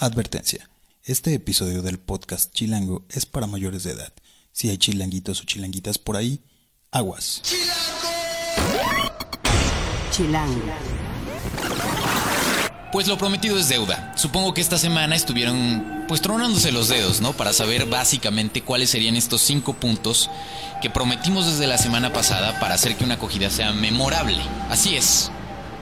Advertencia. Este episodio del podcast Chilango es para mayores de edad. Si hay chilanguitos o chilanguitas por ahí, aguas. Chilango. Pues lo prometido es deuda. Supongo que esta semana estuvieron pues tronándose los dedos, ¿no? Para saber básicamente cuáles serían estos cinco puntos que prometimos desde la semana pasada para hacer que una acogida sea memorable. Así es,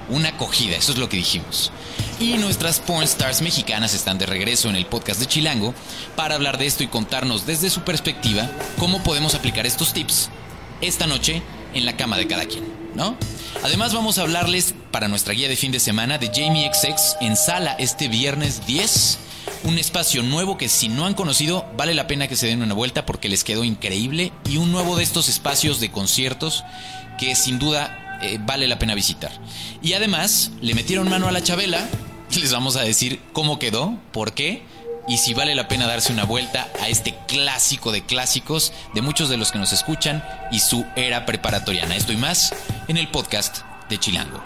una acogida, eso es lo que dijimos. Y nuestras porn stars mexicanas están de regreso en el podcast de Chilango para hablar de esto y contarnos desde su perspectiva cómo podemos aplicar estos tips esta noche en la cama de cada quien, ¿no? Además vamos a hablarles para nuestra guía de fin de semana de Jamie XX en sala este viernes 10. Un espacio nuevo que si no han conocido vale la pena que se den una vuelta porque les quedó increíble y un nuevo de estos espacios de conciertos que sin duda eh, vale la pena visitar. Y además le metieron mano a la Chabela, les vamos a decir cómo quedó, por qué y si vale la pena darse una vuelta a este clásico de clásicos de muchos de los que nos escuchan y su era preparatoriana. Esto y más en el podcast de Chilango.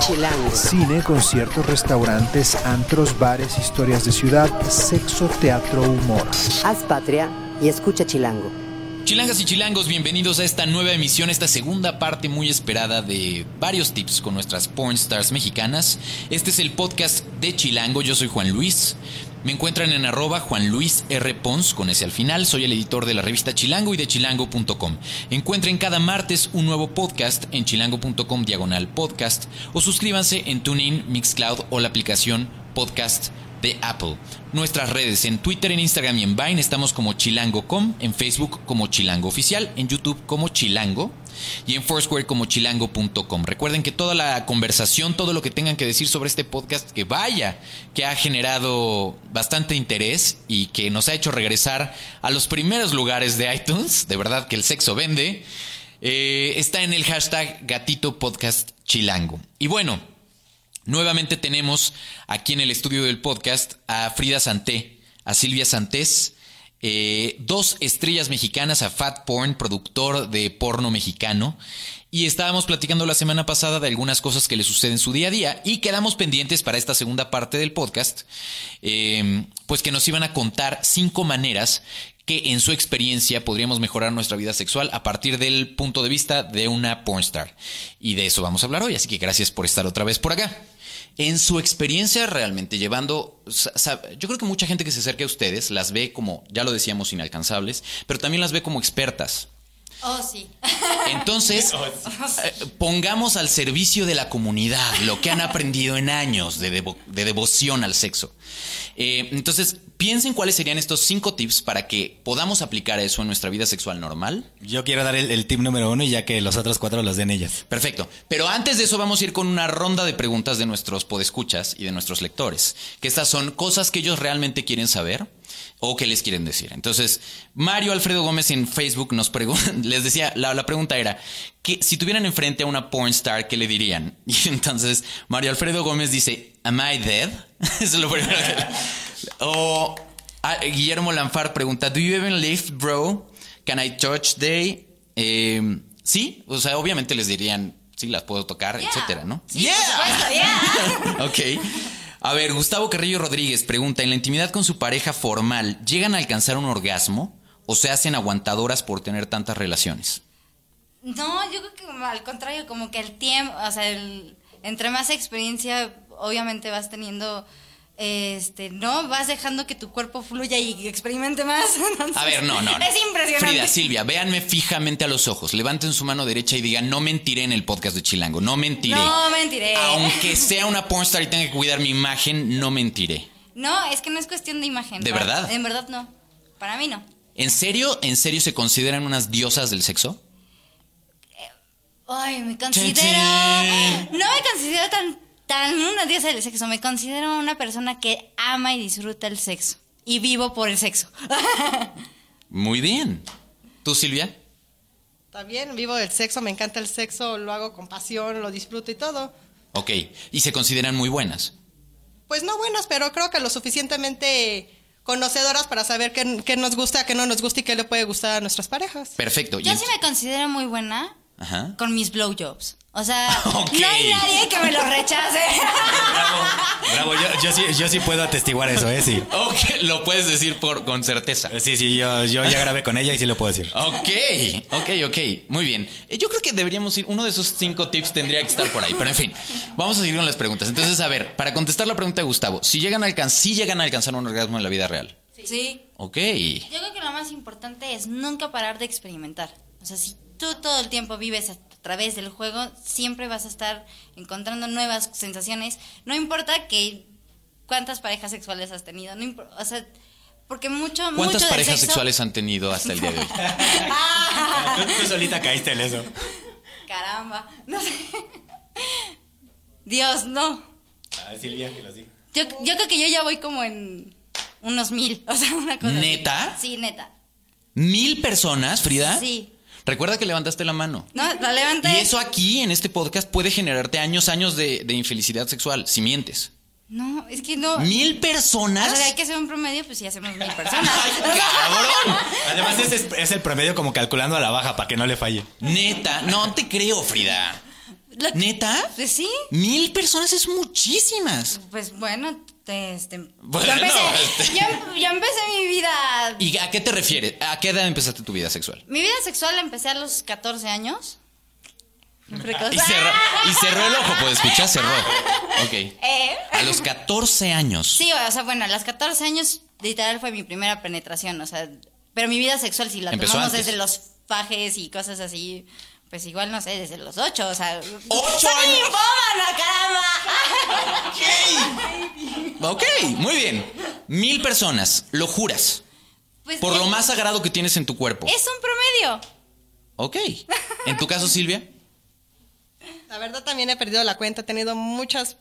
Chilango. Cine, conciertos, restaurantes, antros, bares, historias de ciudad, sexo, teatro, humor. Haz patria y escucha Chilango. Chilangas y chilangos, bienvenidos a esta nueva emisión, esta segunda parte muy esperada de varios tips con nuestras porn stars mexicanas. Este es el podcast de Chilango, yo soy Juan Luis. Me encuentran en arroba Juan Luis R. Pons con ese al final. Soy el editor de la revista Chilango y de chilango.com. Encuentren cada martes un nuevo podcast en chilango.com diagonal podcast o suscríbanse en TuneIn, Mixcloud o la aplicación podcast de Apple. Nuestras redes en Twitter, en Instagram y en Vine estamos como chilango.com, en Facebook como Chilango Oficial, en YouTube como Chilango y en Foursquare como chilango.com. Recuerden que toda la conversación, todo lo que tengan que decir sobre este podcast, que vaya, que ha generado bastante interés y que nos ha hecho regresar a los primeros lugares de iTunes, de verdad que el sexo vende, eh, está en el hashtag gatito podcast chilango. Y bueno, Nuevamente tenemos aquí en el estudio del podcast a Frida Santé, a Silvia Santés, eh, dos estrellas mexicanas, a Fat Porn, productor de porno mexicano. Y estábamos platicando la semana pasada de algunas cosas que le suceden en su día a día y quedamos pendientes para esta segunda parte del podcast, eh, pues que nos iban a contar cinco maneras que en su experiencia podríamos mejorar nuestra vida sexual a partir del punto de vista de una pornstar. Y de eso vamos a hablar hoy, así que gracias por estar otra vez por acá. En su experiencia realmente llevando, yo creo que mucha gente que se acerca a ustedes las ve como, ya lo decíamos, inalcanzables, pero también las ve como expertas. Oh, sí. Entonces, eh, pongamos al servicio de la comunidad lo que han aprendido en años de, devo- de devoción al sexo. Eh, entonces, piensen cuáles serían estos cinco tips para que podamos aplicar eso en nuestra vida sexual normal. Yo quiero dar el, el tip número uno y ya que los otros cuatro los den ellas. Perfecto. Pero antes de eso vamos a ir con una ronda de preguntas de nuestros podescuchas y de nuestros lectores. Que estas son cosas que ellos realmente quieren saber o que les quieren decir. Entonces, Mario Alfredo Gómez en Facebook nos pregunta, les decía, la, la pregunta era, que si tuvieran enfrente a una porn star, ¿qué le dirían? Y entonces Mario Alfredo Gómez dice, ¿Am I dead? Eso es lo primero que... O ah, Guillermo Lanfar pregunta, ¿Do you even lift, bro? Can I touch day? Eh, sí, o sea, obviamente les dirían, sí, las puedo tocar, Yeah. etcétera, ¿no? Sí, por supuesto, yeah. Ok. A ver, Gustavo Carrillo Rodríguez pregunta, ¿en la intimidad con su pareja formal llegan a alcanzar un orgasmo o se hacen aguantadoras por tener tantas relaciones? No, yo creo que al contrario, como que el tiempo, o sea, el- entre más experiencia, obviamente vas teniendo, este, no, vas dejando que tu cuerpo fluya y experimente más. Entonces, A ver, no, no. no. Es impresionante. Frida, Silvia, véanme fijamente a los ojos, levanten su mano derecha y digan, no mentiré en el podcast de Chilango, no mentiré. No mentiré. Aunque sea una pornstar y tenga que cuidar mi imagen, no mentiré. No, es que no es cuestión de imagen. ¿De Para- verdad? En verdad no. Para mí no. ¿En serio, en serio se consideran unas diosas del sexo? Ay, me considero. No me considero tan, tan una diosa del sexo. Me considero una persona que ama y disfruta el sexo. Y vivo por el sexo. Muy bien. ¿Tú, Silvia? También vivo del sexo, me encanta el sexo, lo hago con pasión, lo disfruto y todo. Ok. ¿Y se consideran muy buenas? Pues no buenas, pero creo que lo suficientemente conocedoras para saber qué, qué nos gusta, qué no nos gusta y qué le puede gustar a nuestras parejas. Perfecto. Yo sí me considero muy buena, Ajá. con mis blowjobs. O sea, no hay nadie que me lo rechace. Bravo, yo, yo sí, yo sí puedo atestiguar eso, ¿eh? Sí. Ok, lo puedes decir por, con certeza. Sí, sí, yo, yo ya grabé con ella y sí lo puedo decir. Ok, ok, ok. Muy bien. Eh, Yo creo que deberíamos ir. Uno de esos cinco tips tendría que estar por ahí. Pero en fin, vamos a seguir con las preguntas. Entonces, a ver, para contestar la pregunta de Gustavo, si llegan a alcanzar, si llegan a alcanzar un orgasmo en la vida real. Sí. Ok. Yo creo que lo más importante es nunca parar de experimentar. O sea, si tú todo el tiempo vives a través del juego, siempre vas a estar encontrando nuevas sensaciones. No importa que cuántas parejas sexuales has tenido, no impor- o sea, porque mucho ¿Cuántas mucho parejas sexo- sexuales han tenido hasta el día de hoy? Tú, tú solita caíste en eso. Caramba, no sé. Dios, no. A ver, Silvia, que lo diga. Yo, yo creo que yo ya voy como en unos mil, o sea, una cosa. así. ¿Neta? Sí, neta. ¿Mil personas, Frida? Sí. Recuerda que levantaste la mano. No, la levanté. Y eso aquí, en este podcast, puede generarte años, años de, de infelicidad sexual, si mientes. No, es que no. ¿Mil O personas? sea, hay que hacer un promedio, pues sí hacemos mil personas. ¡Cabrón! Además, ese es, es el promedio como calculando a la baja para que no le falle. Neta, no te creo, Frida. ¿Neta? Pues sí. Mil personas es muchísimas. Pues bueno, este, Bueno, yo, empecé, este. yo em- yo empecé mi vida. ¿Y a qué te refieres? ¿A qué edad empezaste tu vida sexual? Mi vida sexual la empecé a los 14 años. Precoz. Y cerró, y cerró el ojo, pues escuchar, cerró. Ok. ¿Eh? A los 14 años. Sí, o sea, bueno, a los 14 años literal fue mi primera penetración, o sea, pero mi vida sexual si la Empezó tomamos antes. desde los fajes y cosas así, pues igual no sé, desde los 8, o sea, ¡Ocho ¡Soy años! ninfómana, caramba! Ok, muy bien. Mil personas, lo juras. Pues Por lo más sagrado que tienes en tu cuerpo. es un promedio. Ok. ¿En tu caso, Silvia? La verdad también he perdido la cuenta, he tenido muchas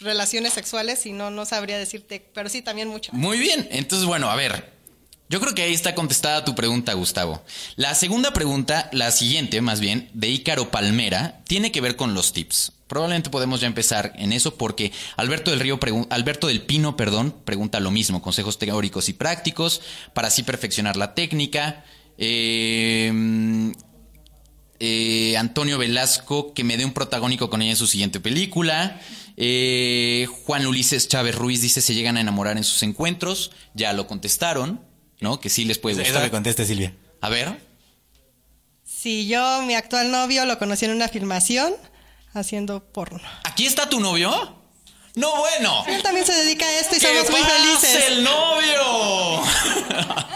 relaciones sexuales y no, no sabría decirte, pero sí también muchas. Muy bien. Entonces, bueno, a ver. Yo creo que ahí está contestada tu pregunta, Gustavo. La segunda pregunta, la siguiente más bien, de Ícaro Palmera, tiene que ver con los tips. Probablemente podemos ya empezar en eso porque Alberto del Río Alberto del Pino, perdón, pregunta lo mismo, consejos teóricos y prácticos para así perfeccionar la técnica. Eh, eh, Antonio Velasco, que me dé un protagónico con ella en su siguiente película. Eh, Juan Ulises Chávez Ruiz dice se llegan a enamorar en sus encuentros. Ya lo contestaron, ¿no? Que sí les puede Eso que gustar. conteste, Silvia. A ver. Si yo, mi actual novio, lo conocí en una filmación haciendo porno. ¿Aquí está tu novio? No, bueno. Él también se dedica a esto y ¡Que somos muy felices. el novio!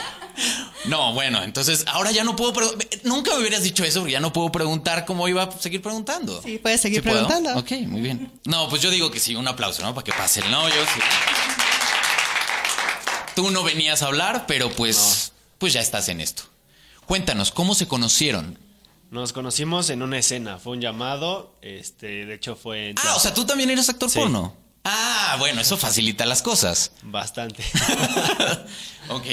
No, bueno, entonces ahora ya no puedo preguntar. Nunca me hubieras dicho eso porque ya no puedo preguntar cómo iba a seguir preguntando. Sí, puedes seguir preguntando. Ok, muy bien. No, pues yo digo que sí, un aplauso, ¿no? Para que pase el novio. sí. Tú no venías a hablar, pero pues, pues ya estás en esto. Cuéntanos, ¿cómo se conocieron? Nos conocimos en una escena, fue un llamado, este, de hecho fue en Ah, o sea, tú también eres actor Sí. porno. Ah, bueno, eso facilita las cosas. bastante. ok.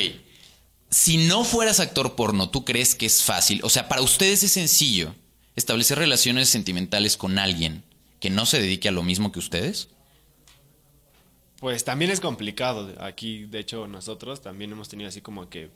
Si no fueras actor porno, ¿tú crees que es fácil? O sea, para ustedes es sencillo establecer relaciones sentimentales con alguien que no se dedique a lo mismo que ustedes. Pues también es complicado. Aquí, de hecho, nosotros también hemos tenido así como que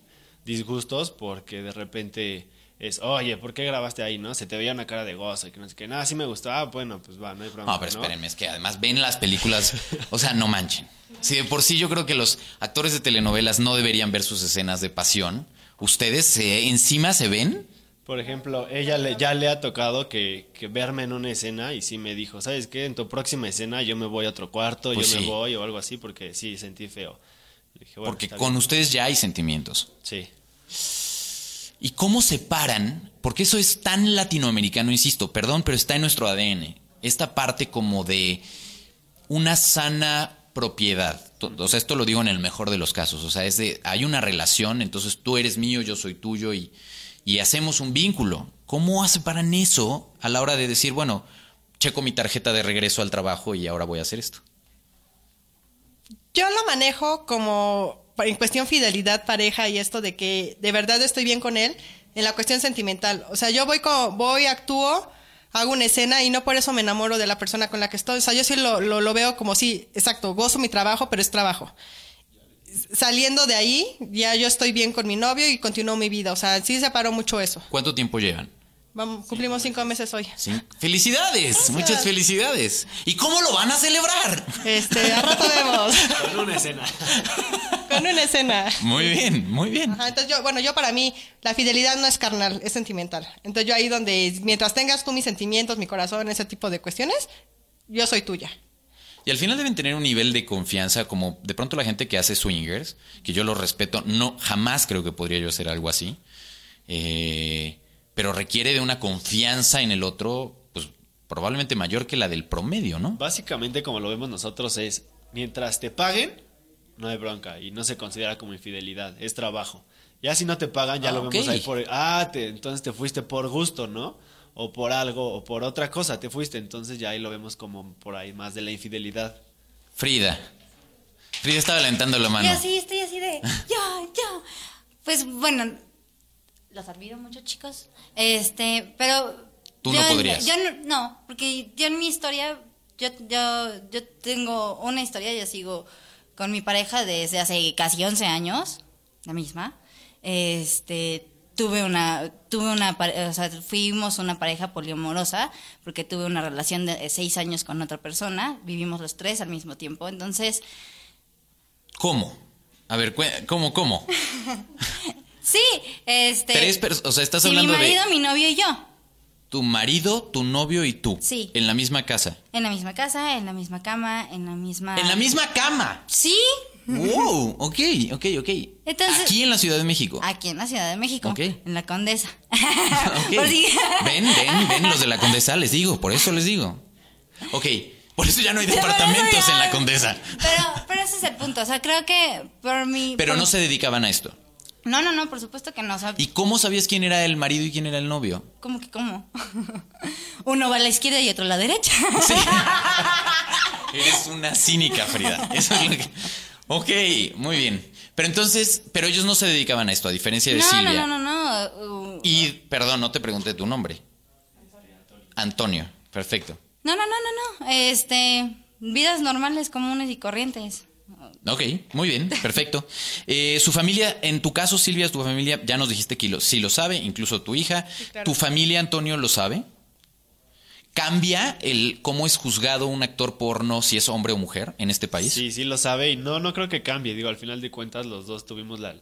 disgustos porque de repente es, oye, ¿por qué grabaste ahí, no? Se te veía una cara de gozo y que no sé qué. Nada, sí me gustó. Ah, bueno, pues va, no hay problema. No, pero espérenme, es que además ven las películas, o sea, no manchen. Si de por sí yo creo que los actores de telenovelas no deberían ver sus escenas de pasión, ustedes eh, encima se ven. Por ejemplo, ella le- ya le ha tocado que, que verme en una escena y sí me dijo, ¿sabes qué? En tu próxima escena yo me voy a otro cuarto, Pues yo sí. me voy o algo así porque sí, sentí feo. Le dije, bueno, Porque con bien. ustedes ya hay sentimientos. Sí. ¿Y cómo separan? Porque eso es tan latinoamericano, insisto, perdón, pero está en nuestro ADN. Esta parte como de una sana propiedad. O sea, esto lo digo en el mejor de los casos. O sea, es de, hay una relación, entonces tú eres mío, yo soy tuyo y, y hacemos un vínculo. ¿Cómo separan eso a la hora de decir, bueno, checo mi tarjeta de regreso al trabajo y ahora voy a hacer esto? Yo lo manejo como en cuestión fidelidad, pareja y esto de que de verdad estoy bien con él en la cuestión sentimental. O sea, yo voy, co- voy, actúo, hago una escena y no por eso me enamoro de la persona con la que estoy. O sea, yo sí lo, lo, lo veo como sí, exacto, gozo mi trabajo, pero es trabajo. Saliendo de ahí, ya yo estoy bien con mi novio y continúo mi vida. O sea, sí separó mucho eso. ¿Cuánto tiempo llevan? Vamos, cumplimos cinco meses hoy. Sí. Felicidades, muchas felicidades. ¿Y cómo lo van a celebrar? Este, a rato vemos. Con una escena. Con una escena. Muy bien, muy bien. Ajá, entonces yo, bueno, yo para mí la fidelidad no es carnal, es sentimental. Entonces yo ahí donde, mientras tengas tú mis sentimientos, mi corazón, ese tipo de cuestiones, yo soy tuya. Y al final deben tener un nivel de confianza, como de pronto la gente que hace swingers, que yo lo respeto, no, jamás creo que podría yo hacer algo así. Eh, pero requiere de una confianza en el otro, pues probablemente mayor que la del promedio, ¿no? Básicamente, como lo vemos nosotros, es mientras te paguen, no hay bronca y no se considera como infidelidad, es trabajo. Ya si no te pagan, ya Ah, lo vemos ahí por. Ah, te- entonces te fuiste por gusto, ¿no? O por algo, o por otra cosa te fuiste, entonces ya ahí lo vemos como por ahí más de la infidelidad. Frida. Frida estaba levantando la mano. Y así, estoy así de, yo, yo. Pues bueno, los admiro mucho, chicos. Este, pero. Tú no yo- podrías. Yo no, no, porque yo en mi historia, yo, yo, yo tengo una historia, yo sigo con mi pareja desde hace casi 11 años, la misma. Este, tuve una, tuve una, o sea, fuimos una pareja poliamorosa, porque tuve una relación de seis años con otra persona, vivimos los tres al mismo tiempo, entonces. ¿Cómo? A ver, ¿cómo, cómo? Sí, este. Tres pers- o sea, estás sí, hablando mi marido, de mi novio y yo. tu marido, tu novio y tú. Sí. En la misma casa. En la misma casa, en la misma cama, en la misma. En la misma cama. Sí. Wow, ok, ok, ok. Entonces- Aquí en la Ciudad de México. Aquí en la Ciudad de México. Ok. En la Condesa. Ok. Por si- Ven, ven, ven los de la Condesa, les digo, por eso les digo. Ok, por eso ya no hay departamentos ya- en la Condesa. Pero, pero ese es el punto. O sea, creo que por mi. Pero por- no se dedicaban a esto. No, no, no, por supuesto que no. O sea, ¿Y cómo sabías quién era el marido y quién era el novio? ¿Cómo que cómo? Uno va a la izquierda y otro a la derecha. Sí. Eres una cínica, Frida. Eso es lo que. Ok, muy bien. Pero entonces, pero ellos no se dedicaban a esto, a diferencia de no, Silvia. no, no, no, no. Uh, Y, perdón, no te pregunté tu nombre. Antonio, perfecto. No, no, no, no, no. Este. Vidas normales, comunes y corrientes. Ok, muy bien, perfecto. Eh, su familia, en tu caso, Silvia, tu familia, ya nos dijiste que lo, sí lo sabe, incluso tu hija. claro. ¿Tu familia, Antonio, lo sabe? ¿Cambia el cómo es juzgado un actor porno si es hombre o mujer en este país? Sí, sí lo sabe y no, no creo que cambie. Digo, al final de cuentas los dos tuvimos la,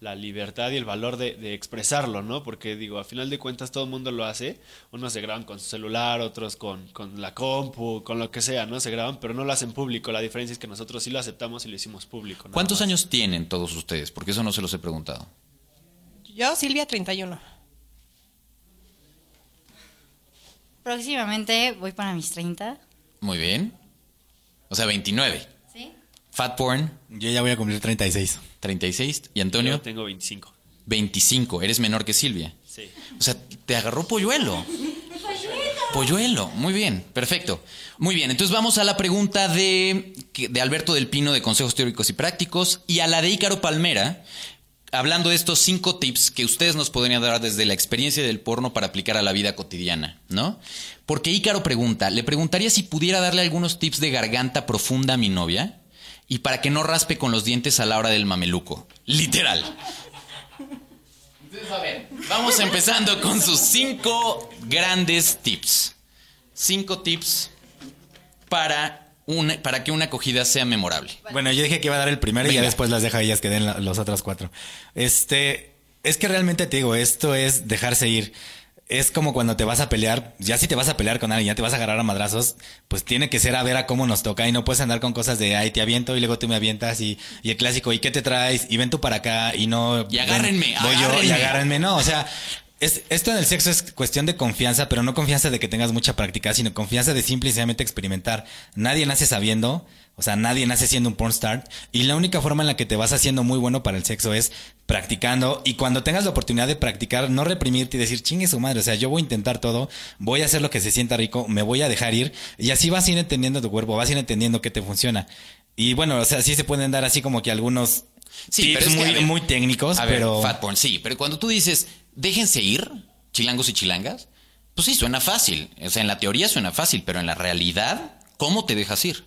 la libertad y el valor de, de expresarlo, ¿no? Porque digo, al final de cuentas todo el mundo lo hace. Unos se graban con su celular, otros con, con la compu, con lo que sea, ¿no? Se graban, pero no lo hacen público. La diferencia es que nosotros sí lo aceptamos y lo hicimos público. ¿Cuántos más. años tienen todos ustedes? Porque eso no se los he preguntado. Yo, Silvia, 31. Próximamente voy para mis 30. Muy bien. O sea, 29. ¿Sí? Fat porn, Yo ya voy a cumplir 36. 36. Y Yo Antonio, tengo 25. 25. Eres menor que Silvia. Sí. O sea, te agarró polluelo. Polluelo, muy bien, perfecto. Muy bien, entonces vamos a la pregunta de, de Alberto del Pino de Consejos Teóricos y Prácticos y a la de Ícaro Palmera, hablando de estos cinco tips que ustedes nos podrían dar desde la experiencia del porno para aplicar a la vida cotidiana, ¿no? Porque Ícaro pregunta, le preguntaría si pudiera darle algunos tips de garganta profunda a mi novia y para que no raspe con los dientes a la hora del mameluco, literal. Entonces, a ver, vamos empezando con sus cinco grandes tips. Cinco tips para, una, para que una acogida sea memorable. Bueno, yo dije que iba a dar el primero y ya después las dejo a ellas que den la- los otros cuatro. Este, es que realmente te digo, esto es dejarse ir. Es como cuando te vas a pelear, ya si te vas a pelear con alguien, ya te vas a agarrar a madrazos, pues tiene que ser a ver a cómo nos toca y no puedes andar con cosas de, ay, te aviento y luego tú me avientas y, y el clásico, ¿y qué te traes? Y ven tú para acá y no... Y agárrenme, ven, voy yo y agárrenme. No, o sea, es, esto en el sexo es cuestión de confianza, pero no confianza de que tengas mucha práctica, sino confianza de simple y sencillamente experimentar. Nadie nace sabiendo, o sea, nadie nace siendo un pornstar, y la única forma en la que te vas haciendo muy bueno para el sexo es practicando, y cuando tengas la oportunidad de practicar, no reprimirte y decir, chingue su madre, o sea, yo voy a intentar todo, voy a hacer lo que se sienta rico, me voy a dejar ir, y así vas a ir entendiendo tu cuerpo, vas a ir entendiendo qué te funciona. Y bueno, o sea, sí se pueden dar así como que algunos Sí, tips pero es que, muy, ver, muy técnicos, A ver, fat porn, sí, pero cuando tú dices, déjense ir, chilangos y chilangas, pues sí, suena fácil. O sea, en la teoría suena fácil, pero en la realidad, ¿cómo te dejas ir?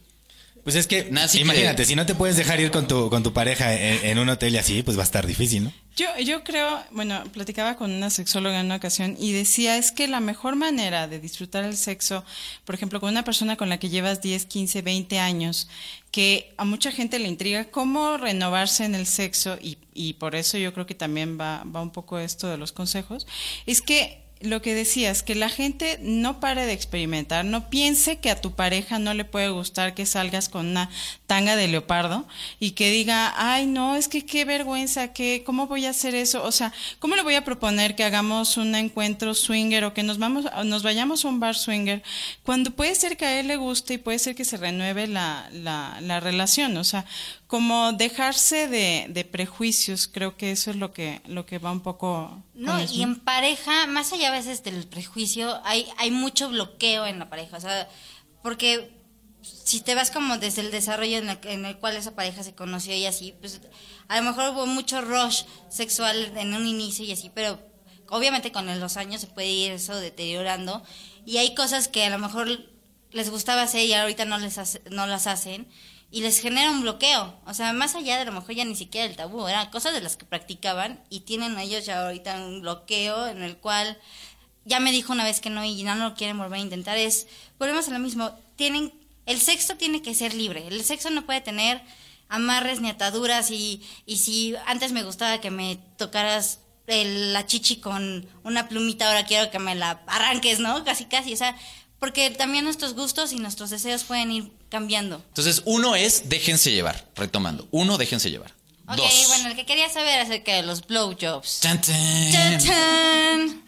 Pues es que, Nancy imagínate, si no te puedes dejar ir con tu, con tu pareja en, en un hotel y así, pues va a estar difícil, ¿no? Yo, yo creo, bueno, platicaba con una sexóloga en una ocasión y decía es que la mejor manera de disfrutar el sexo, por ejemplo, con una persona con la que llevas 10, 15, 20 años, que a mucha gente le intriga cómo renovarse en el sexo y, y por eso yo creo que también va, va un poco esto de los consejos, es que lo que decías, que la gente no pare de experimentar, no piense que a tu pareja no le puede gustar que salgas con una tanga de leopardo y que diga, ay, no, es que qué vergüenza, que, ¿cómo voy a hacer eso? O sea, ¿cómo le voy a proponer que hagamos un encuentro swinger o que nos vamos, nos vayamos a un bar swinger cuando puede ser que a él le guste y puede ser que se renueve la, la, la relación? O sea, como dejarse de, de prejuicios, creo que eso es lo que, lo que va un poco. No, y en pareja, más allá a veces del prejuicio, hay, hay mucho bloqueo en la pareja. O sea, porque si te vas como desde el desarrollo en el, en el cual esa pareja se conoció y así, pues a lo mejor hubo mucho rush sexual en un inicio y así, pero obviamente con los años se puede ir eso deteriorando y hay cosas que a lo mejor les gustaba hacer y ahorita no les hace- no las hacen y les genera un bloqueo. O sea, más allá de lo mejor ya ni siquiera el tabú, eran cosas de las que practicaban y tienen ellos ya ahorita un bloqueo en el cual ya me dijo una vez que no y no lo quieren volver a intentar. Es, volvemos a lo mismo, tienen, el sexo tiene que ser libre, el sexo no puede tener amarres ni ataduras y, y si antes me gustaba que me tocaras el- la chichi con una plumita, ahora quiero que me la arranques, ¿no? Casi, casi, o sea, porque también nuestros gustos y nuestros deseos pueden ir cambiando. Entonces, uno es déjense llevar, retomando. Uno, déjense llevar. Ok, Dos. bueno, el que quería saber acerca de los blowjobs. Chan, chan. ¡Chan, chan!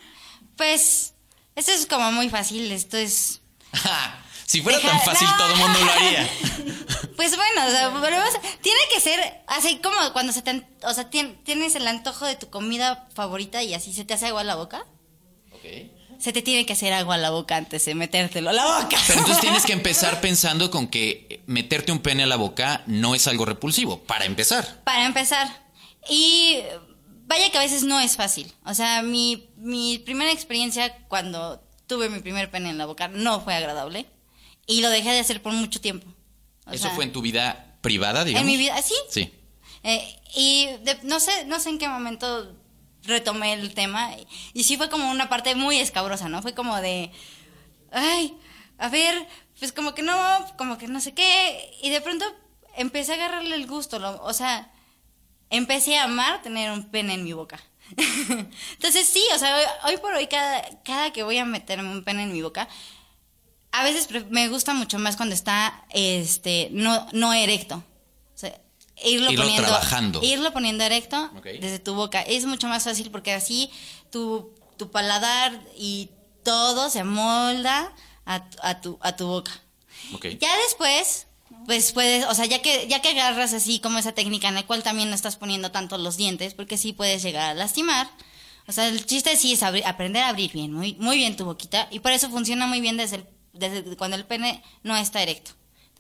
Pues, esto es como muy fácil, esto es... si fuera Deja- tan fácil, No. todo el mundo lo haría. Pues bueno, o sea, volvemos a- tiene que ser así como cuando se te, an- o sea, tien- tienes el antojo de tu comida favorita y así se te hace agua la boca. Se te tiene que hacer agua a la boca antes de metértelo a la boca. Pero entonces tienes que empezar pensando con que meterte un pene a la boca no es algo repulsivo, para empezar. Para empezar. Y vaya que a veces no es fácil. O sea, mi, mi primera experiencia cuando tuve mi primer pene en la boca no fue agradable. Y lo dejé de hacer por mucho tiempo. O ¿Eso sea, fue en tu vida privada, digamos? En mi vida, sí. Sí. Eh, y de- no sé, no sé en qué momento retomé el tema y sí fue como una parte muy escabrosa, ¿no? Fue como de, ay, a ver, pues como que no, como que no sé qué y de pronto empecé a agarrarle el gusto, o sea, empecé a amar tener un pene en mi boca. Entonces sí, o sea, hoy, hoy por hoy cada, cada que voy a meterme un pene en mi boca, a veces me gusta mucho más cuando está este no no erecto. Irlo, Irlo poniendo trabajando. irlo poniendo erecto desde tu boca es mucho más fácil porque así tu, tu paladar y todo se amolda a, tu- a tu a tu boca. Ya después pues puedes, o sea, ya que ya que agarras así como esa técnica en la cual también no estás poniendo tanto los dientes porque sí puedes llegar a lastimar. O sea, el chiste sí es abrir- aprender a abrir bien, muy, muy bien tu boquita. Y por eso funciona muy bien desde, el- desde cuando el pene no está erecto.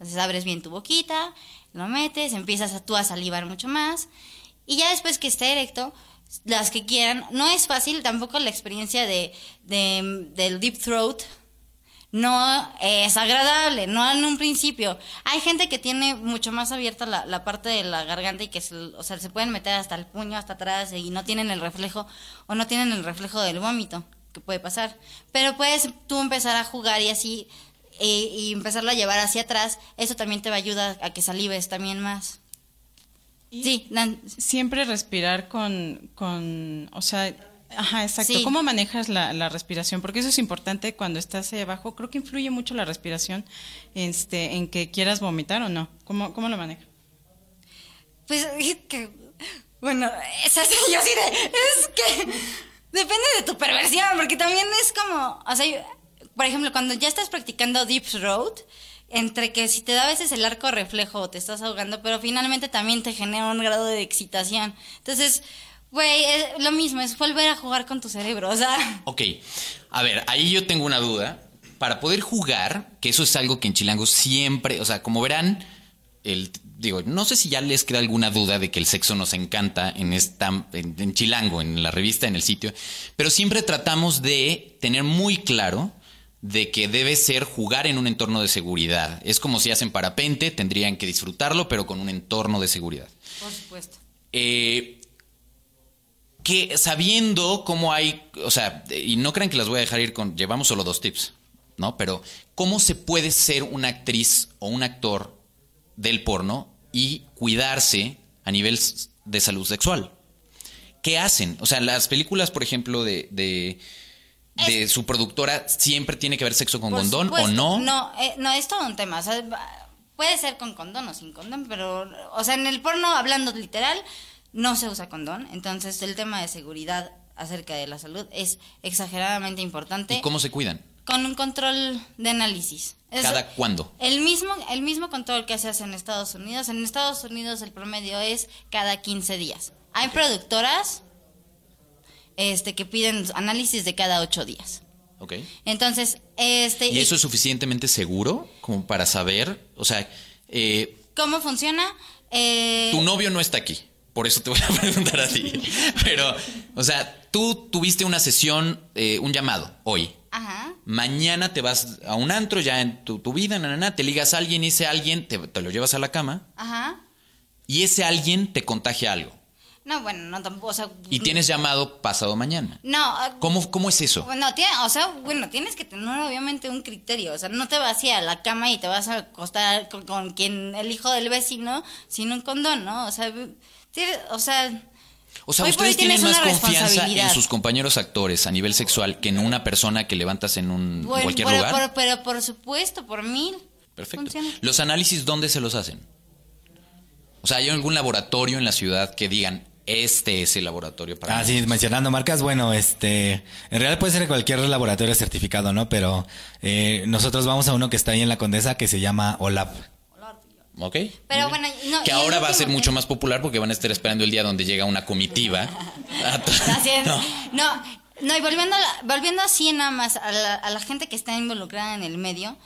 Entonces abres bien tu boquita, lo metes, empiezas a, tú a salivar mucho más. Y ya después que esté erecto, las que quieran, no es fácil tampoco la experiencia de, de- del deep throat. No es agradable, no en un principio. Hay gente que tiene mucho más abierta la, la parte de la garganta y que se, o sea, se pueden meter hasta el puño, hasta atrás y no tienen el reflejo o no tienen el reflejo del vómito, que puede pasar. Pero puedes tú empezar a jugar y así e- y empezarlo a llevar hacia atrás. Eso también te va a ayudar a que salives también más. Sí, Nan- Siempre respirar con, con, o sea, ajá, exacto. Sí. ¿Cómo manejas la, la respiración? Porque eso es importante cuando estás ahí abajo. Creo que influye mucho la respiración este, en que quieras vomitar o no. ¿Cómo, cómo lo manejas? Pues es que, bueno, es así, yo sí de, es que depende de tu perversión, porque también es como, o sea, yo- por ejemplo, cuando ya estás practicando Deep Throat, entre que si te da a veces el arco reflejo o te estás ahogando, pero finalmente también te genera un grado de excitación. Entonces, güey, es lo mismo, es volver a jugar con tu cerebro, o sea, Ok, a ver, ahí yo tengo una duda. Para poder jugar, que eso es algo que en Chilango siempre, o sea, como verán, el, digo, no sé si ya les queda alguna duda de que el sexo nos encanta en esta, en, en Chilango, en la revista, en el sitio, pero siempre tratamos de tener muy claro de que debe ser jugar en un entorno de seguridad. Es como si hacen parapente, tendrían que disfrutarlo, pero con un entorno de seguridad. Por supuesto. Eh, que sabiendo cómo hay, o sea, y no crean que las voy a dejar ir con, llevamos solo dos tips, ¿no? Pero cómo se puede ser una actriz o un actor del porno y cuidarse a nivel de salud sexual. ¿Qué hacen? O sea, las películas, por ejemplo, de, de, de su productora, siempre tiene que haber sexo con condón o no. No, eh, no, es todo un tema. O sea, puede ser con condón o sin condón, pero, o sea, en el porno, hablando literal, no se usa condón. Entonces, el tema de seguridad acerca de la salud es exageradamente importante. ¿Y cómo se cuidan? Con un control de análisis. Es ¿Cada cuándo? El mismo, el mismo control que se hace en Estados Unidos. En Estados Unidos el promedio es cada 15 días. Hay productoras este, que piden análisis de cada 8 días. Ok. Entonces, este... ¿Y eso es suficientemente seguro como para saber? O sea, eh, ¿Cómo funciona? Eh, tu novio no está aquí. Por eso te voy a preguntar a ti. Pero, o sea, tú tuviste una sesión, eh, un llamado hoy. Ajá. Mañana te vas a un antro ya en tu, tu vida, na, te ligas a alguien y ese alguien te, te lo llevas a la cama Ajá. y ese alguien te contagia algo. No, bueno, no tampoco, o sea... Y tienes llamado pasado mañana. No, ah, ¿Cómo, cómo es eso? Bueno, tiene, o sea, bueno, tienes que tener obviamente un criterio. O sea, no te vas a ir a la cama y te vas a acostar con, con quien, el hijo del vecino, sin un condón, ¿no? O sea, tiene- o sea, O sea, ustedes tienen tienes más confianza en sus compañeros actores a nivel sexual que en una persona que levantas en un bueno, cualquier pero, lugar. pero, pero por supuesto, por mil. Perfecto. Funciona. ¿Los análisis dónde se los hacen? O sea, ¿hay algún laboratorio en la ciudad que digan, este es el laboratorio para... Ah, sí, mencionando marcas, bueno, este, en realidad puede ser cualquier laboratorio certificado, ¿no? Pero eh, nosotros vamos a uno que está ahí en la Condesa que se llama OLAP. ¿Ok? Pero bueno, no, Que ahora va a ser mucho más popular porque van a estar esperando el día donde llega una comitiva. a to- Así es. No. No, no, y volviendo, a la- volviendo así nada más a la, a la gente que está involucrada en el medio,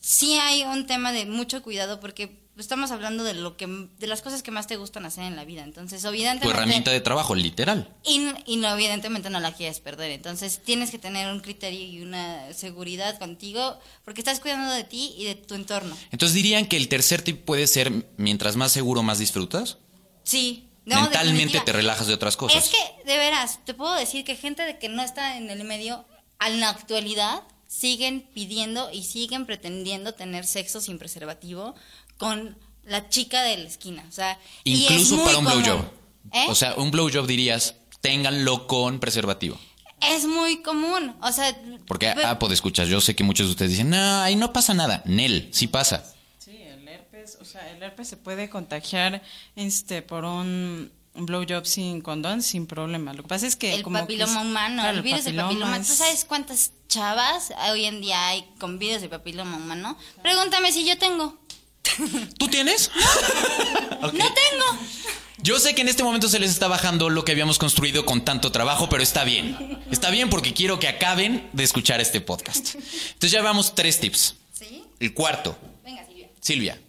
sí hay un tema de mucho cuidado porque estamos hablando de lo que de las cosas que más te gustan hacer en la vida. Entonces, Tu evidentemente herramienta de trabajo, literal. y, y no, evidentemente no la quieres perder. Entonces, tienes que tener un criterio y una seguridad contigo porque estás cuidando de ti y de tu entorno. Entonces dirían que el tercer tip puede ser, mientras más seguro, más disfrutas. Sí. no, Mentalmente te relajas de otras cosas. Es que, de veras, te puedo decir que gente de que no está en el medio, en la actualidad, siguen pidiendo y siguen pretendiendo tener sexo sin preservativo con la chica de la esquina. O sea, y es Incluso muy para un blowjob. ¿Eh? O sea, un blowjob dirías, ténganlo con preservativo. es muy común. O sea, Porque, pe- ah, pues escuchas, yo sé que muchos de ustedes dicen, no, ahí no pasa nada. Nel, sí pasa. Sí, el herpes, o sea, el herpes se puede contagiar este por un blowjob sin condón sin problema. Lo que pasa es que el como que papiloma es- humano, claro, el virus del papiloma. ¿Tú es- sabes cuántas chavas hoy en día hay con virus del papiloma humano? Pregúntame si yo tengo. ¿Tú tienes? No tengo. Yo sé que en este momento se les está bajando lo que habíamos construido con tanto trabajo, pero está bien. Está bien porque quiero que acaben de escuchar este podcast. Entonces ya vamos tres tips. ¿Sí? El cuarto, Venga, Silvia. Silvia.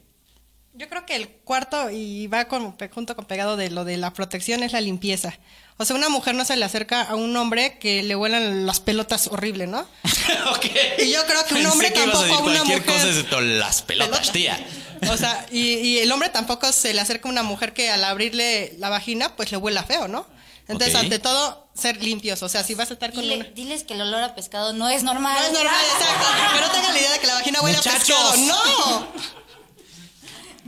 Yo creo que el cuarto y va con, junto con pegado de lo de la protección es la limpieza. O sea, una mujer no se le acerca a un hombre que le vuelan las pelotas horrible, ¿no? ok. Y yo creo que un Pensé hombre que ibas a tampoco decir a una cualquier mujer. cosa excepto las pelotas, Pelotas. tía. O sea, y, y el hombre tampoco se le acerca a una mujer que al abrirle la vagina, pues le huela feo, ¿no? Entonces, ante todo, ser limpios. O sea, si vas a estar con Dile- una... diles que el olor a pescado no es normal. No es normal, exacto. No tengan la idea de que la vagina huele a pescado. ¡No!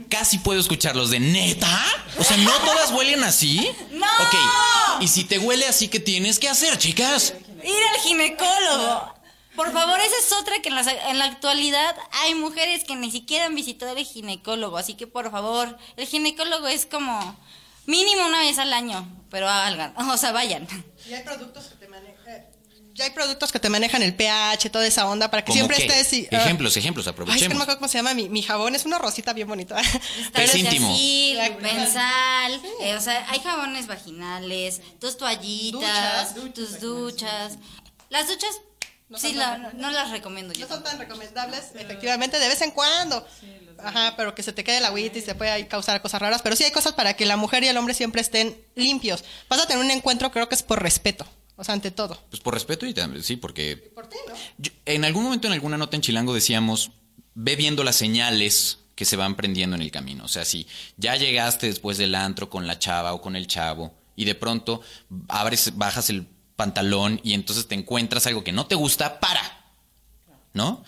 Casi puedo escucharlos de neta. O sea, ¿no todas huelen así? ¡No! Ok. Y si te huele así, ¿qué tienes que hacer, chicas? Ir al ginecólogo. Por favor, esa es otra que en la, en la actualidad hay mujeres que ni siquiera han visitado el ginecólogo. Así que, por favor, el ginecólogo es como mínimo una vez al año. Pero hagan, o sea, vayan. Y hay productos que te manejan... Ya hay productos que te manejan el pH, toda esa onda, para que ¿Cómo siempre qué? estés... y- ah. Ejemplos, ejemplos, Ay, es que no aprovechemos. me acuerdo cómo se llama mi, mi jabón. Es una rosita bien bonita. Es íntimo. Taroxacil, Bensal, eh, o sea, hay jabones vaginales, tus toallitas, Duchas. tus duchas. Las duchas, sí, la- tan no las recomiendo yo. No son tan recomendables, efectivamente, de vez en cuando. Ajá, pero que se te quede el agüita y se puede ahí causar cosas raras. Pero sí hay cosas para que la mujer y el hombre siempre estén limpios. Vas a tener un encuentro, creo que es por respeto. O sea, ante todo. Pues por respeto y también, sí, porque... Yo- en algún momento, en alguna nota en Chilango decíamos, ve viendo las señales que se van prendiendo en el camino. O sea, si ya llegaste después del antro con la chava o con el chavo y de pronto abres, bajas el pantalón y entonces te encuentras algo que no te gusta, para. ¿No?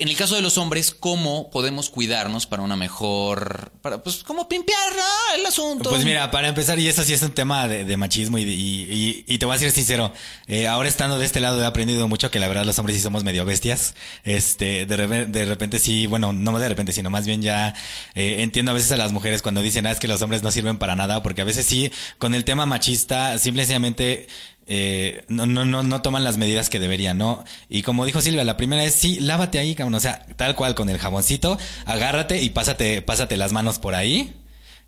En el caso de los hombres, ¿cómo podemos cuidarnos para una mejor... Para, pues, ¿cómo pimpear el asunto? Pues mira, para empezar, y eso sí es un tema de, machismo y, y, te voy a ser sincero, eh, ahora estando de este lado he aprendido mucho que la verdad los hombres sí somos medio bestias. Este, de, repe- de repente sí, bueno, no de repente, sino más bien ya eh, entiendo a veces a las mujeres cuando dicen, ah, es que los hombres no sirven para nada, porque a veces sí, con el tema machista, simple y sencillamente eh, no, no, no, no toman las medidas que deberían, ¿no? Y como dijo Silvia, la primera es sí, lávate ahí, cabrón, o sea, tal cual con el jaboncito, agárrate y pásate, pásate las manos por ahí.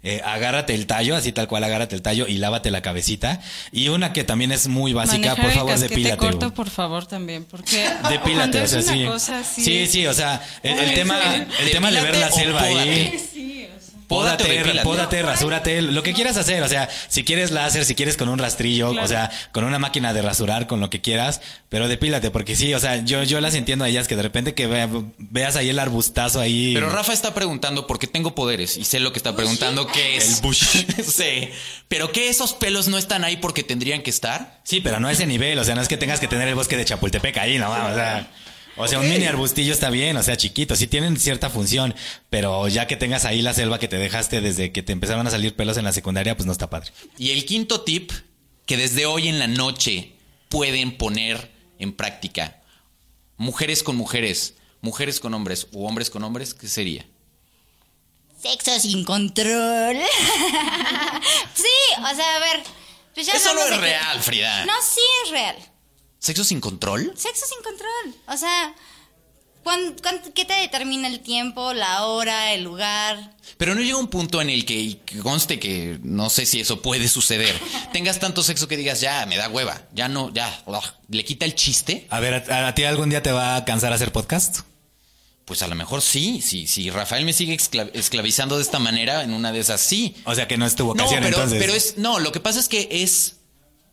Eh, agárrate el tallo, así tal cual, agárrate el tallo y lávate la cabecita. Y una que también es muy básica, Manejar por el favor, casquete depílate. corto, güey. por favor, también, porque Depílate, o sea, sí. cosa así... Sí, sí, o sea, el, el tema, sí. el tema de ver la selva ahí. Pódate o Pódate, pódate, rasúrate, lo que quieras hacer. O sea, si quieres láser, si quieres con un rastrillo, Claro. o sea, con una máquina de rasurar, con lo que quieras, pero depílate, porque sí, o sea, yo, yo las entiendo a ellas que de repente que vea- veas ahí el arbustazo ahí. Pero Rafa está preguntando por qué tengo poderes y sé lo que está preguntando qué es. El bush. sí. Pero que esos pelos no están ahí porque tendrían que estar. Sí, pero no a ese nivel, o sea, no es que tengas que tener el bosque de Chapultepec ahí, no, o sea, o sea, un mini arbustillo está bien, o sea, chiquito, sí tienen cierta función, pero ya que tengas ahí la selva que te dejaste desde que te empezaron a salir pelos en la secundaria, pues no está padre. Y el quinto tip que desde hoy en la noche pueden poner en práctica. Mujeres con mujeres, mujeres con hombres o hombres con hombres, ¿qué sería? Sexo sin control. sí, o sea, a ver. pues ya Eso no es que- real, Frida. No, sí es real. ¿Sexo sin control? Sexo sin control. O sea, ¿cuán- cuán- ¿qué te determina el tiempo, la hora, el lugar? Pero no llega un punto en el que, y conste que no sé si eso puede suceder, tengas tanto sexo que digas, ya, me da hueva, ya no, ya, ugh, le quita el chiste. A ver, ¿a, a ti algún día te va a cansar hacer podcast? Pues a lo mejor sí, sí, si Rafael me sigue esclav- esclavizando de esta manera, en una de esas sí. O sea, que no es tu No, vocación, pero, entonces. pero es, no, lo que pasa es que es,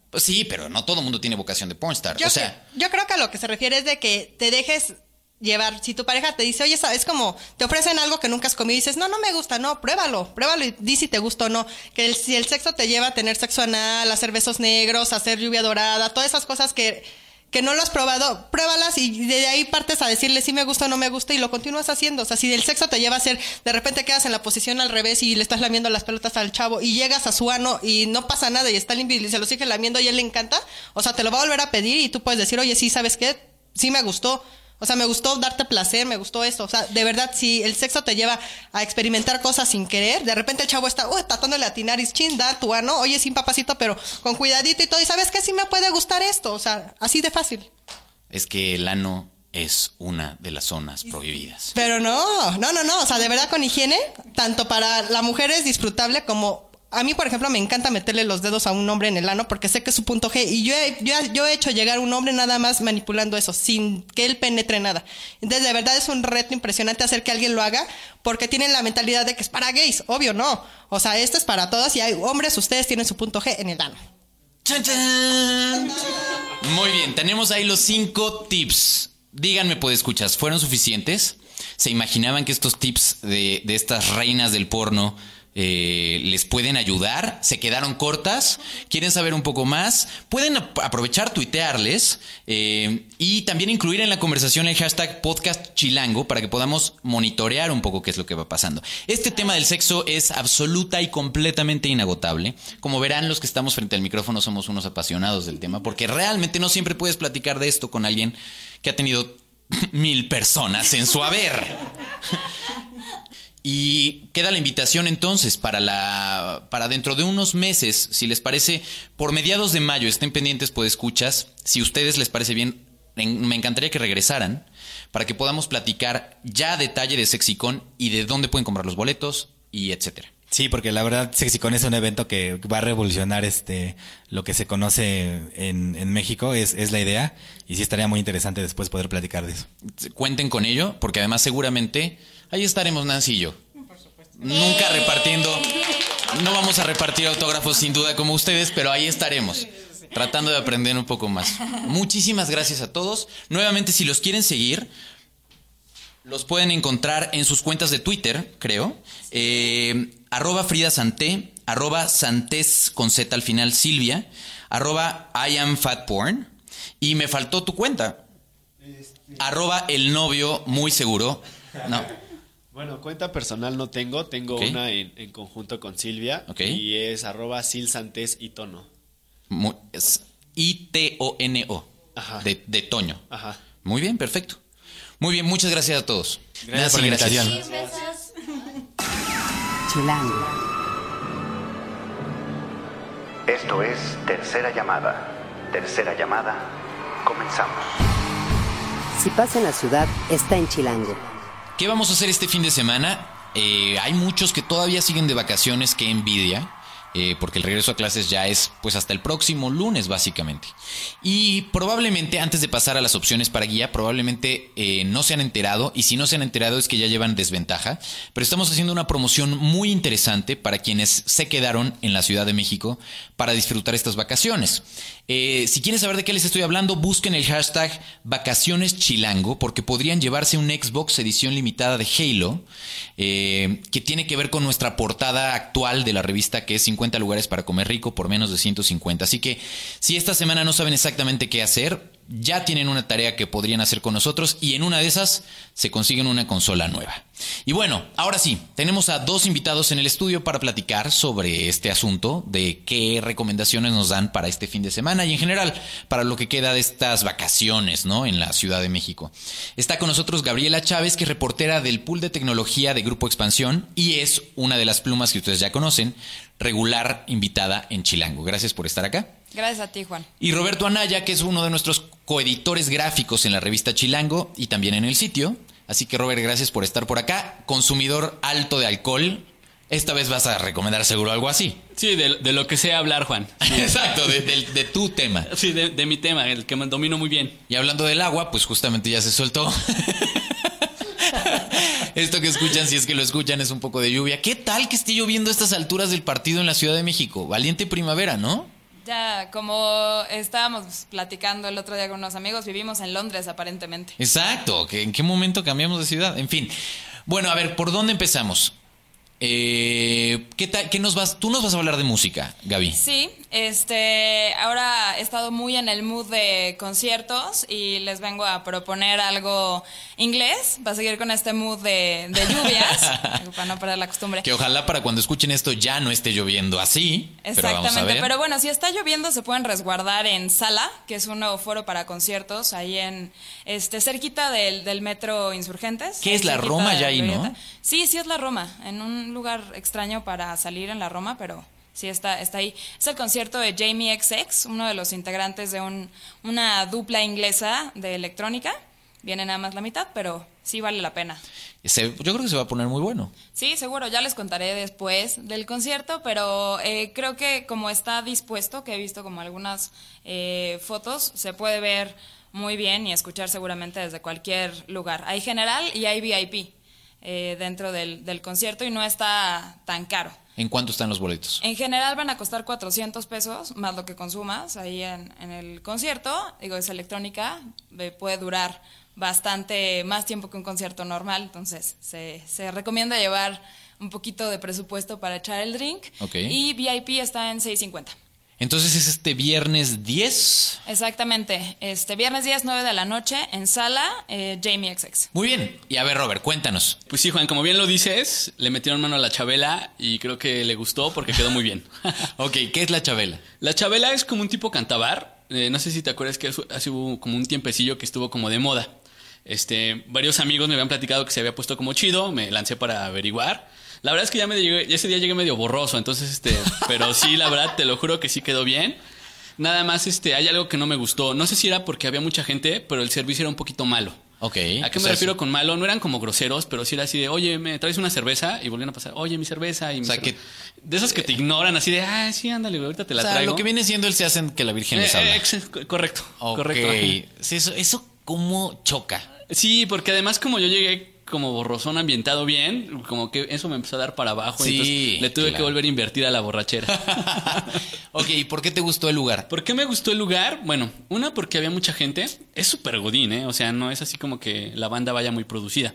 pues sí, pero no todo el mundo tiene vocación de pornstar. Yo, o sea, yo creo que a lo que se refiere es de que te dejes llevar. Si tu pareja te dice, oye, es como te ofrecen algo que nunca has comido y dices, no, no me gusta, no, pruébalo, pruébalo y di si te gusta o no. Que el- si el sexo te lleva a tener sexo anal, a hacer besos negros, a hacer lluvia dorada, todas esas cosas que, que no lo has probado, pruébalas y de ahí partes a decirle si me gusta o no me gusta y lo continúas haciendo. O sea, si el sexo te lleva a hacer, de repente quedas en la posición al revés y le estás lamiendo las pelotas al chavo y llegas a su ano y no pasa nada y está limpio y se lo sigue lamiendo y a él le encanta, o sea, te lo va a volver a pedir y tú puedes decir, oye, sí, ¿sabes qué? Sí me gustó. O sea, me gustó darte placer, me gustó esto. O sea, de verdad, si el sexo te lleva a experimentar cosas sin querer, de repente el chavo está, uy, tratándole de atinar y chin, da tu ano, oye, sin papacito, pero con cuidadito y todo. Y sabes que sí me puede gustar esto. O sea, así de fácil. es que el ano es una de las zonas prohibidas. Pero no, no, no, no. O sea, de verdad con higiene, tanto para la mujer es disfrutable como a mí, por ejemplo, me encanta meterle los dedos a un hombre en el ano porque sé que es su punto G. Y yo he, hecho llegar a un hombre nada más manipulando eso, sin que él penetre nada. Entonces, de verdad es un reto impresionante hacer que alguien lo haga porque tienen la mentalidad de que es para gays. Obvio, no. O sea, esto es para todos y hay hombres, ustedes tienen su punto G en el ano. ¡Chan, chan! Muy bien, tenemos ahí los cinco tips. Díganme, pues escuchas, ¿fueron suficientes? ¿Se imaginaban que estos tips de, de estas reinas del porno eh, les pueden ayudar? ¿Se quedaron cortas? ¿Quieren saber un poco más? Pueden ap- aprovechar, tuitearles eh, y también incluir en la conversación el hashtag podcast chilango para que podamos monitorear un poco qué es lo que va pasando. Este tema del sexo es absoluta y completamente inagotable. Como verán, los que estamos frente al micrófono somos unos apasionados del tema porque realmente no siempre puedes platicar de esto con alguien que ha tenido mil personas en su haber. Y queda la invitación entonces para la para dentro de unos meses, si les parece, por mediados de mayo, estén pendientes por escuchas, si ustedes les parece bien, en- me encantaría que regresaran para que podamos platicar ya a detalle de Sexicon y de dónde pueden comprar los boletos y etcétera. Sí, porque la verdad Sexicon es un evento que va a revolucionar este lo que se conoce en, en México, es, es la idea, y sí estaría muy interesante después poder platicar de eso. Cuenten con ello, porque además seguramente ahí estaremos Nancy y yo. Nunca repartiendo, no vamos a repartir autógrafos sin duda como ustedes, pero ahí estaremos. tratando de aprender un poco más. Muchísimas gracias a todos. Nuevamente, si los quieren seguir, los pueden encontrar en sus cuentas de Twitter, creo. Eh, arroba Frida Santé, arroba Santés con Z al final, Silvia, arroba I am fat porn. Y me faltó tu cuenta. Arroba el novio muy seguro. No. Bueno, cuenta personal no tengo, tengo una en, en conjunto con Silvia Ok. y es arroba silsantes y tono. Es I-T-O-N-O. Ajá. De, de Toño. Ajá. Muy bien, perfecto. Muy bien, muchas gracias a todos. Gracias por la invitación. Chilango. Esto es Tercera Llamada. Tercera Llamada. Comenzamos. Si pasa en la ciudad, está en Chilango. ¿Qué vamos a hacer este fin de semana? Eh, hay muchos que todavía siguen de vacaciones, qué envidia, eh, porque el regreso a clases ya es pues hasta el próximo lunes básicamente. Y probablemente antes de pasar a las opciones para guía, probablemente eh, no se han enterado, y si no se han enterado es que ya llevan desventaja, pero estamos haciendo una promoción muy interesante para quienes se quedaron en la Ciudad de México para disfrutar estas vacaciones. Eh, si quieren saber de qué les estoy hablando, busquen el hashtag vacaciones chilango porque podrían llevarse un Xbox edición limitada de Halo eh, que tiene que ver con nuestra portada actual de la revista que es 50 lugares para comer rico por menos de 150. Así que si esta semana no saben exactamente qué hacer, ya tienen una tarea que podrían hacer con nosotros y en una de esas se consiguen una consola nueva. Y bueno, ahora sí, tenemos a dos invitados en el estudio para platicar sobre este asunto, de qué recomendaciones nos dan para este fin de semana y en general para lo que queda de estas vacaciones, ¿no? En la Ciudad de México. Está con nosotros Gabriela Chávez, que es reportera del pool de tecnología de Grupo Expansión y es una de las plumas que ustedes ya conocen, regular invitada en Chilango. Gracias por estar acá. Gracias a ti, Juan. Y Roberto Anaya, que es uno de nuestros coeditores gráficos en la revista Chilango y también en el sitio. Así que Robert, gracias por estar por acá. Consumidor alto de alcohol. Esta vez vas a recomendar seguro algo así. Sí, de, de lo que sé hablar, Juan. Exacto, de, de- de tu tema. Sí, de, de mi tema, el que me domino muy bien. Y hablando del agua, pues justamente ya se soltó. Esto que escuchan, si es que lo escuchan, es un poco de lluvia. ¿Qué tal que esté lloviendo a estas alturas del partido en la Ciudad de México? Valiente primavera, ¿no? Ya, como estábamos platicando el otro día con unos amigos, vivimos en Londres aparentemente. Exacto, ¿en qué momento cambiamos de ciudad? En fin. Bueno, a ver, ¿por dónde empezamos? Eh, ¿qué tal, qué nos vas, tú nos vas a hablar de música, Gaby. Sí, este, ahora he estado muy en el mood de conciertos y les vengo a proponer algo inglés para seguir con este mood de, de lluvias, para no perder la costumbre. Que ojalá para cuando escuchen esto ya no esté lloviendo así. Pero vamos a Exactamente, ver. pero bueno, si está lloviendo se pueden resguardar en Sala, que es un nuevo foro para conciertos, ahí en este cerquita del, del metro Insurgentes. ¿Qué es la Roma ya ahí, no? Sí, sí es la Roma, en un lugar extraño para salir en la Roma, pero sí está, está ahí. Es el concierto de Jamie XX, uno de los integrantes de un, una dupla inglesa de electrónica. Viene nada más la mitad, pero sí vale la pena. Se- yo creo que se va a poner muy bueno. Sí, seguro, ya les contaré después del concierto, pero eh, creo que como está dispuesto, que he visto como algunas eh, fotos, se puede ver muy bien y escuchar seguramente desde cualquier lugar. Hay general y hay VIP eh, dentro del, del concierto y no está tan caro. ¿En cuánto están los boletos? En general van a costar 400 pesos más lo que consumas ahí en, en el concierto. Digo, es electrónica, eh, puede durar bastante más tiempo que un concierto normal, entonces se, se recomienda llevar un poquito de presupuesto para echar el drink. Ok. Y VIP está en 6.50. Entonces es este viernes 10. Exactamente. Este viernes 10, 9 de la noche en sala eh, Jamie XX. Muy bien. Y a ver, Robert, cuéntanos. Pues sí, Juan, como bien lo dices, le metieron mano a la Chabela y creo que le gustó porque quedó muy bien. ok, ¿qué es la Chabela? La Chabela es como un tipo cantabar. Eh, no sé si te acuerdas que hace hace hubo como un tiempecillo que estuvo como de moda. Este, varios amigos me habían platicado que se había puesto como chido, me lancé para averiguar. La verdad es que ya me llegué, ese día llegué medio borroso, entonces este, pero sí, la verdad, te lo juro que sí quedó bien. Nada más, este, hay algo que no me gustó. No sé si era porque había mucha gente, pero el servicio era un poquito malo. Ok. ¿A qué me sea, refiero con malo? No eran como groseros, pero sí era así de, oye, ¿me traes una cerveza? Y volvían a pasar, oye, mi cerveza. Y mi O sea, cerve-". que- De esas que te ignoran, así de, ah, sí, ándale, ahorita te la o sea, traigo. lo que viene siendo el se hacen que la Virgen les Eh, habla. eh, correcto, correcto. Sí, eso, eso cómo choca. Sí, porque además como yo llegué como borrosón ambientado bien, como que eso me empezó a dar para abajo. Sí, entonces le tuve que volver a invertir a la borrachera. ok, ¿y por qué te gustó el lugar? ¿Por qué me gustó el lugar? Bueno, una porque había mucha gente. Es súper godín, ¿eh? O sea, no es así como que la banda vaya muy producida.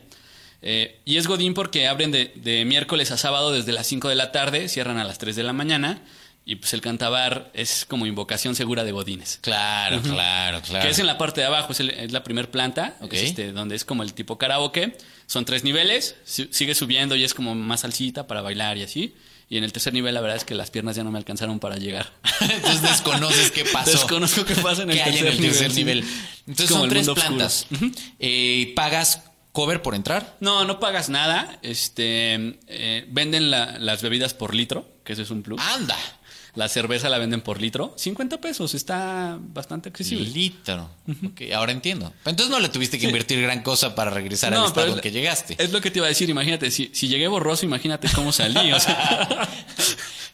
Eh, y es godín porque abren de, de miércoles a sábado desde las 5 de la tarde, cierran a las 3 de la mañana. Y pues el cantabar es como invocación segura de godines. Claro, claro, claro. Que es en la parte de abajo, es, el- es la primer planta, Ok. es este, donde es como el tipo karaoke. Son tres niveles, si- sigue subiendo y es como más salsita para bailar y así. Y en el tercer nivel la verdad es que las piernas ya no me alcanzaron para llegar. Entonces desconoces qué pasó. Desconozco qué pasa en el ¿Qué hay tercer en el tercer nivel, nivel. sí. Entonces Es como son tres plantas. Eh, ¿Pagas cover por entrar? No, no pagas nada. Este, eh, venden la- las bebidas por litro, que eso es un plus. Anda. La cerveza la venden por litro. 50 pesos, está bastante accesible. Litro. Ok, ahora entiendo. Entonces no le tuviste que invertir gran cosa para regresar al No, estado pero en que llegaste. Es lo que te iba a decir, imagínate, si, si llegué borroso, imagínate cómo salí. o sea.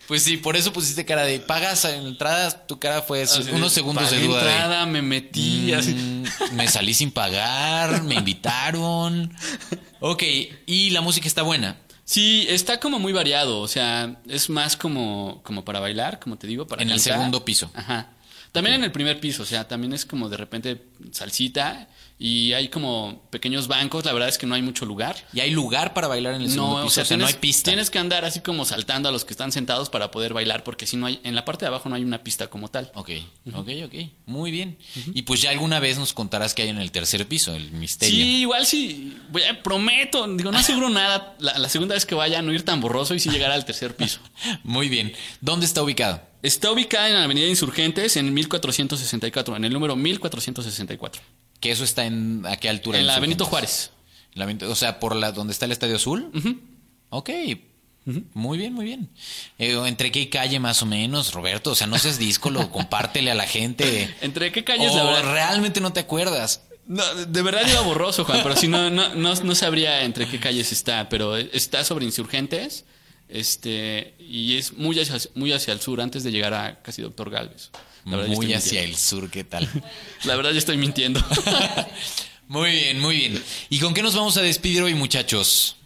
Pues sí, por eso pusiste cara de pagas en entradas, tu cara fue Así unos segundos de duda. de, entrada, me metí, así. "Mm, me salí sin pagar, me invitaron. Ok, y la música está buena. Sí, está como muy variado, o sea, es más como, como para bailar, como te digo, para En el segundo piso. Ajá. También en el primer piso, o sea, también es como de repente salsita y hay como pequeños bancos, la verdad es que no hay mucho lugar. ¿Y hay lugar para bailar en el segundo No, piso? o sea, no tienes, hay pista. Tienes que andar así como saltando a los que están sentados para poder bailar, porque si no hay, en la parte de abajo no hay una pista como tal. Ok, ok, ok. Muy bien. Y pues ya alguna vez nos contarás que hay en el tercer piso, el misterio. Sí, igual sí, voy a- prometo, digo, no aseguro nada, la, la segunda vez que vaya no ir tan borroso y sí llegar al tercer piso. Muy bien. ¿Dónde está ubicado? Está ubicada en la Avenida Insurgentes en 1464, en el número 1464. Que eso está en a qué altura? En la? Benito Juárez. La o sea, por la donde está el Estadio Azul. Ok. Muy bien, muy bien. Eh, ¿Entre qué calle más o menos, Roberto? O sea, no seas díscolo, compártele a la gente. ¿Entre qué calles, O la verdad? realmente no te acuerdas. No, de verdad iba borroso, Juan, pero si no, no, no, no sabría entre qué calles está, pero está sobre Insurgentes, este, y es muy hacia, muy hacia el sur, antes de llegar a casi Doctor Galvez. La verdad, yo Muy hacia mintiendo. el sur, ¿qué tal? La verdad, yo estoy mintiendo. Muy bien, muy bien. ¿Y con qué nos vamos a despedir hoy, muchachos?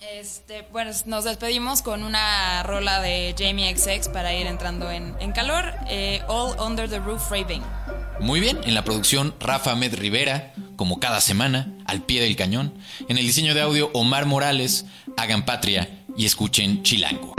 Este, bueno, nos despedimos con una rola de Jamie XX para ir entrando en, en calor. eh, All Under the Roof Raving. Muy bien, en la producción Rafa Med Rivera, como cada semana, al pie del cañón. En el diseño de audio Omar Morales, hagan patria y escuchen Chilango.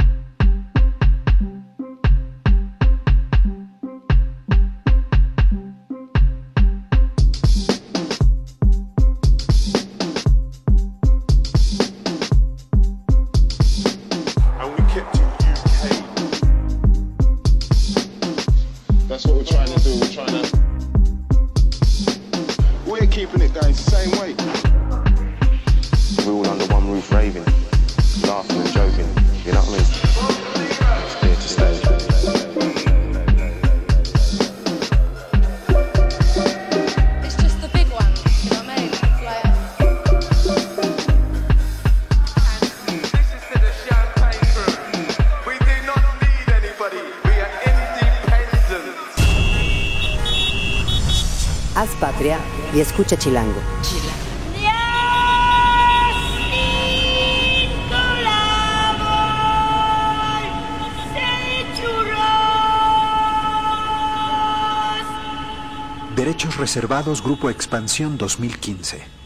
Escucha Chilango. Derechos reservados Grupo Expansión 2015.